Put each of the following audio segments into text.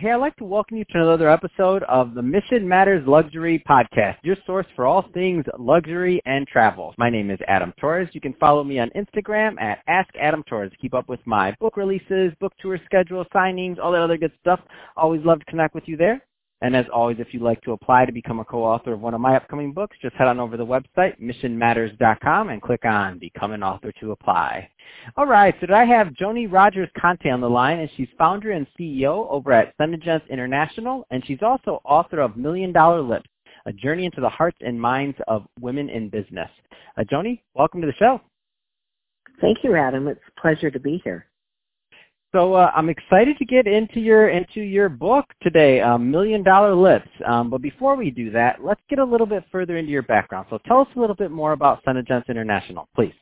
Hey, I'd like to welcome you to another episode of the Mission Matters Luxury Podcast, your source for all things luxury and travel. My name is Adam Torres. You can follow me on Instagram at Ask Adam Torres. Keep up with my book releases, book tour schedule, signings, all that other good stuff. Always love to connect with you there. And as always, if you'd like to apply to become a co-author of one of my upcoming books, just head on over to the website, missionmatters.com, and click on Become an Author to apply. All right, so I have Joni Rogers Kante on the line, and she's founder and CEO over at Senegence International, and she's also author of Million Dollar Lips, A Journey into the Hearts and Minds of Women in Business. Uh, Joni, welcome to the show. Thank you, Adam. It's a pleasure to be here. So uh, I'm excited to get into your into your book today, um, Million Dollar Lips. Um, but before we do that, let's get a little bit further into your background. So tell us a little bit more about Senegence International, please.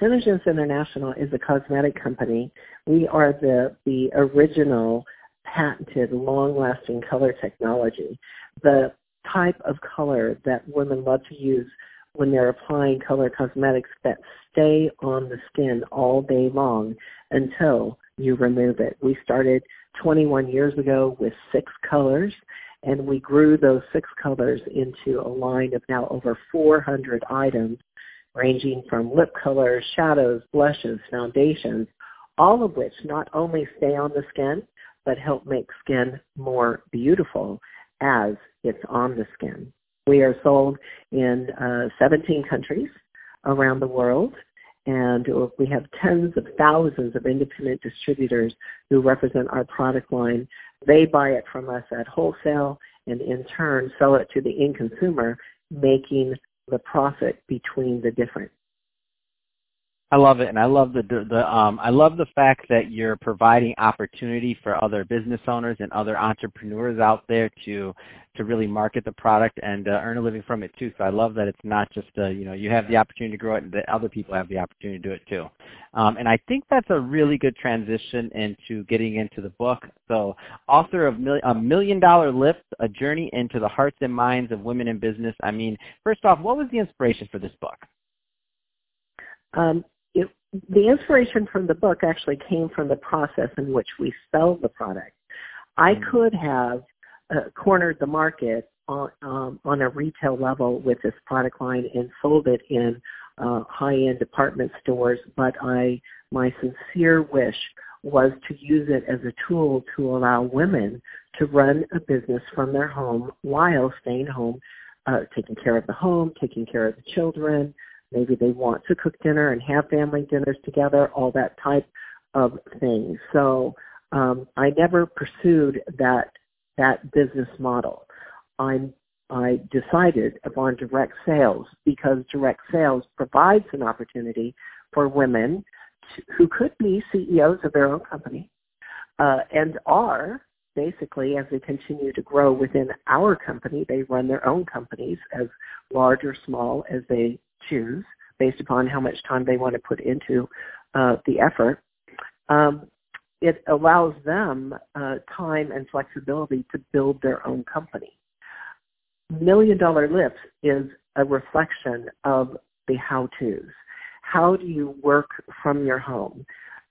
Senegence International is a cosmetic company. We are the the original patented long-lasting color technology. The type of color that women love to use when they're applying color cosmetics that stay on the skin all day long until you remove it. We started 21 years ago with six colors and we grew those six colors into a line of now over 400 items ranging from lip colors, shadows, blushes, foundations, all of which not only stay on the skin, but help make skin more beautiful as it's on the skin. We are sold in uh, 17 countries around the world, and we have tens of thousands of independent distributors who represent our product line. They buy it from us at wholesale and in turn sell it to the end consumer, making the profit between the different I love it, and I love the the um I love the fact that you're providing opportunity for other business owners and other entrepreneurs out there to to really market the product and uh, earn a living from it too. So I love that it's not just uh, you know you have the opportunity to grow it, and that other people have the opportunity to do it too. Um, and I think that's a really good transition into getting into the book. So author of Mil- a Million Dollar Lips: A Journey into the Hearts and Minds of Women in Business. I mean, first off, what was the inspiration for this book? Um, the inspiration from the book actually came from the process in which we sell the product. I mm. could have uh, cornered the market on, um, on a retail level with this product line and sold it in uh, high-end department stores, but I, my sincere wish was to use it as a tool to allow women to run a business from their home while staying home, uh, taking care of the home, taking care of the children, Maybe they want to cook dinner and have family dinners together, all that type of thing. So um, I never pursued that that business model. I I decided upon direct sales because direct sales provides an opportunity for women to, who could be CEOs of their own company uh, and are basically as they continue to grow within our company, they run their own companies as large or small as they choose based upon how much time they want to put into uh, the effort. Um, it allows them uh, time and flexibility to build their own company. Million Dollar Lips is a reflection of the how-tos. How do you work from your home?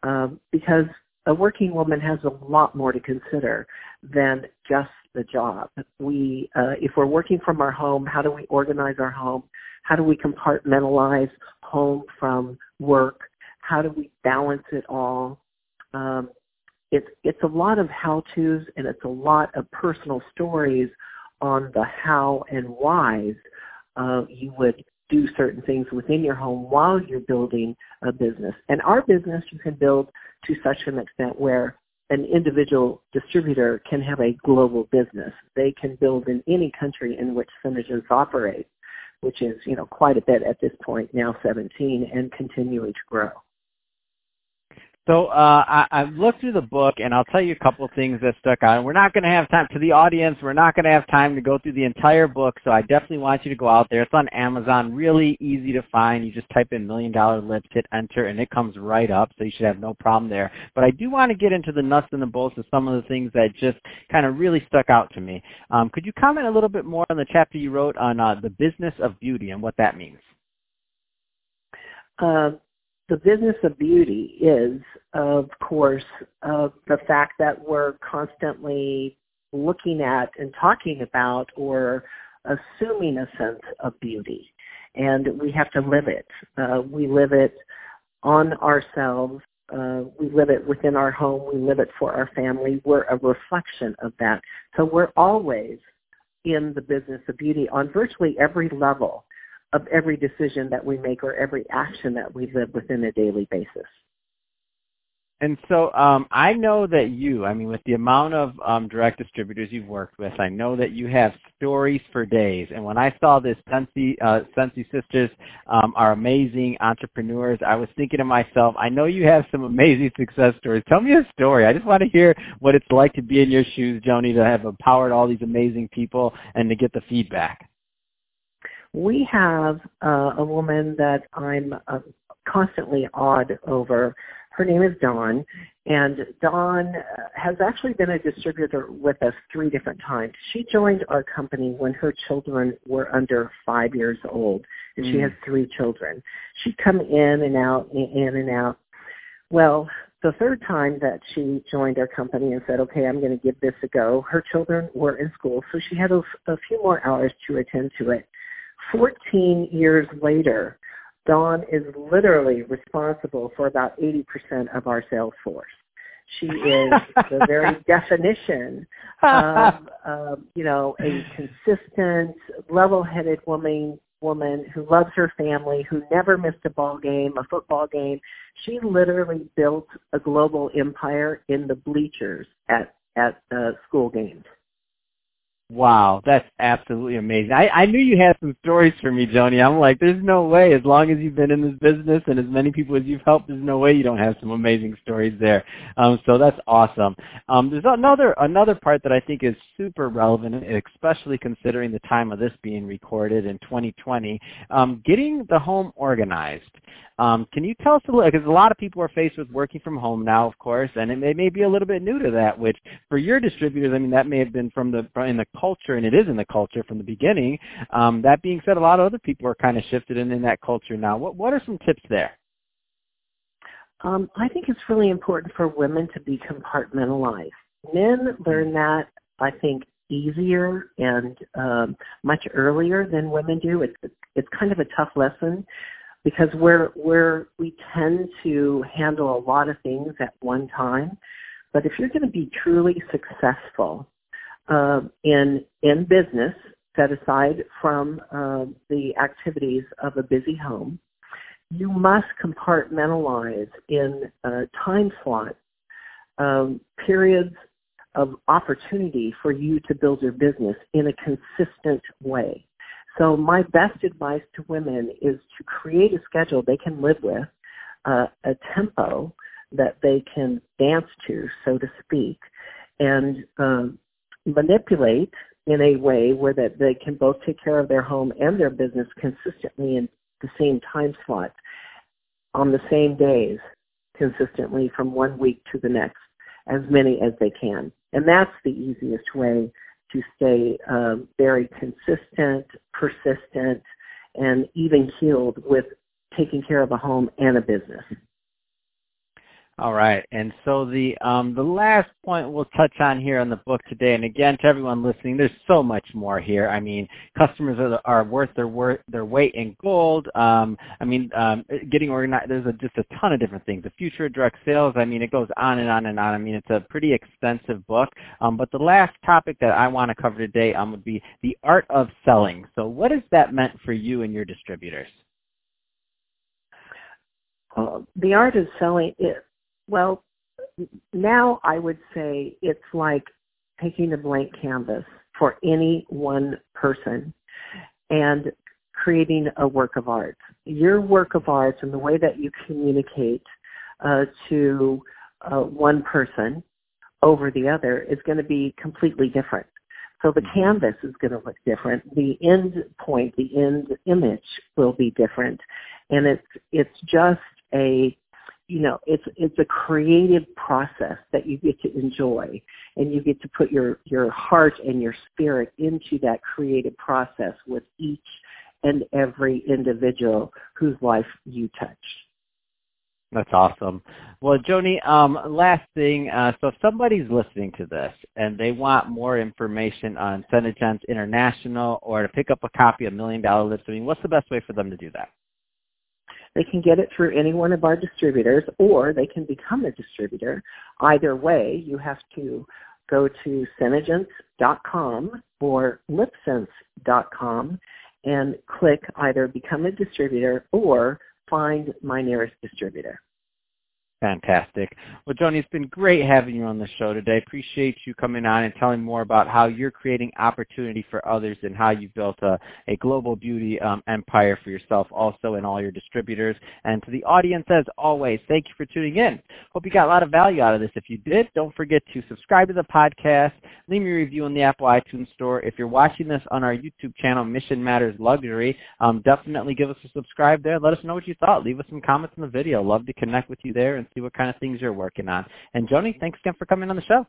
Um, because a working woman has a lot more to consider than just the job. We, uh, if we're working from our home, how do we organize our home? How do we compartmentalize home from work? How do we balance it all? Um, it's it's a lot of how-tos and it's a lot of personal stories on the how and whys uh, you would do certain things within your home while you're building a business. And our business you can build to such an extent where an individual distributor can have a global business. They can build in any country in which Senegence operates which is, you know, quite a bit at this point, now 17, and continuing to grow. So uh, I, I've looked through the book, and I'll tell you a couple of things that stuck out. We're not going to have time to the audience. We're not going to have time to go through the entire book. So I definitely want you to go out there. It's on Amazon, really easy to find. You just type in Million Dollar Lips, hit enter, and it comes right up. So you should have no problem there. But I do want to get into the nuts and the bolts of some of the things that just kind of really stuck out to me. Um, could you comment a little bit more on the chapter you wrote on uh, the business of beauty and what that means? Uh, the business of beauty is, of course, uh, the fact that we're constantly looking at and talking about or assuming a sense of beauty. And we have to live it. Uh, we live it on ourselves. Uh, we live it within our home. We live it for our family. We're a reflection of that. So we're always in the business of beauty on virtually every level of every decision that we make or every action that we live within a daily basis. And so um, I know that you, I mean, with the amount of um, direct distributors you've worked with, I know that you have stories for days. And when I saw this, Scentsy, uh, Scentsy Sisters um, are amazing entrepreneurs. I was thinking to myself, I know you have some amazing success stories. Tell me a story. I just want to hear what it's like to be in your shoes, Joni, to have empowered all these amazing people and to get the feedback. We have uh, a woman that I'm uh, constantly awed over her name is Dawn, and Dawn uh, has actually been a distributor with us three different times. She joined our company when her children were under five years old, and mm. she has three children. She'd come in and out, in and out. Well, the third time that she joined our company and said, okay, I'm going to give this a go, her children were in school, so she had a, a few more hours to attend to it. 14 years later, Dawn is literally responsible for about 80% of our sales force. She is the very definition of, um, you know, a consistent, level-headed woman, woman who loves her family, who never missed a ball game, a football game. She literally built a global empire in the bleachers at at uh, school games. Wow, that's absolutely amazing. I, I knew you had some stories for me, Joni. I'm like, there's no way, as long as you've been in this business and as many people as you've helped, there's no way you don't have some amazing stories there. Um, so that's awesome. Um, there's another another part that I think is super relevant, especially considering the time of this being recorded in 2020. Um, getting the home organized. Um, can you tell us a little, because a lot of people are faced with working from home now, of course, and it may, may be a little bit new to that, which for your distributors, I mean, that may have been from the, in the culture, and it is in the culture from the beginning. Um, that being said, a lot of other people are kind of shifted in, in that culture now. What, what are some tips there? Um, I think it's really important for women to be compartmentalized. Men learn that, I think, easier and um, much earlier than women do. It's it's kind of a tough lesson because we're we're we tend to handle a lot of things at one time. But if you're going to be truly successful uh, in in business, set aside from uh, the activities of a busy home, you must compartmentalize in uh, time slots um, periods of opportunity for you to build your business in a consistent way. So my best advice to women is to create a schedule they can live with, uh, a tempo that they can dance to, so to speak, and um, manipulate in a way where that they can both take care of their home and their business consistently in the same time slot on the same days consistently from one week to the next, as many as they can. And that's the easiest way to stay um, very consistent, persistent, and even keeled with taking care of a home and a business. All right, and so the um, the last point we'll touch on here on the book today, and again to everyone listening, there's so much more here. I mean, customers are, are worth their worth their weight in gold. Um, I mean, um, getting organized. There's a, just a ton of different things. The future of direct sales. I mean, it goes on and on and on. I mean, it's a pretty extensive book. Um, but the last topic that I want to cover today um, would be the art of selling. So, what has that meant for you and your distributors? Uh, the art of selling. It, well, now I would say it's like taking a blank canvas for any one person and creating a work of art. Your work of art and the way that you communicate uh, to uh, one person over the other is going to be completely different. So the mm-hmm. canvas is going to look different. The end point, the end image will be different. And it's, it's just a you know, it's it's a creative process that you get to enjoy, and you get to put your your heart and your spirit into that creative process with each and every individual whose life you touch. That's awesome. Well, Joni, um, last thing, uh, so if somebody's listening to this and they want more information on Senegence International or to pick up a copy of Million Dollar Lip Swimming, what's the best way for them to do that? They can get it through any one of our distributors or they can become a distributor. Either way, you have to go to Senegence.com or Lipsense.com and click either Become a Distributor or Find My Nearest Distributor. Fantastic. Well, Joni, it's been great having you on the show today. Appreciate you coming on and telling more about how you're creating opportunity for others and how you've built a, a global beauty um, empire for yourself also and all your distributors. And to the audience, as always, thank you for tuning in. Hope you got a lot of value out of this. If you did, don't forget to subscribe to the podcast, leave me a review on the Apple iTunes Store. If you're watching this on our YouTube channel, Mission Matters Luxury, um, definitely give us a subscribe there. Let us know what you thought. Leave us some comments in the video. Love to connect with you there and see what kind of things you're working on. And Joni, thanks again for coming on the show.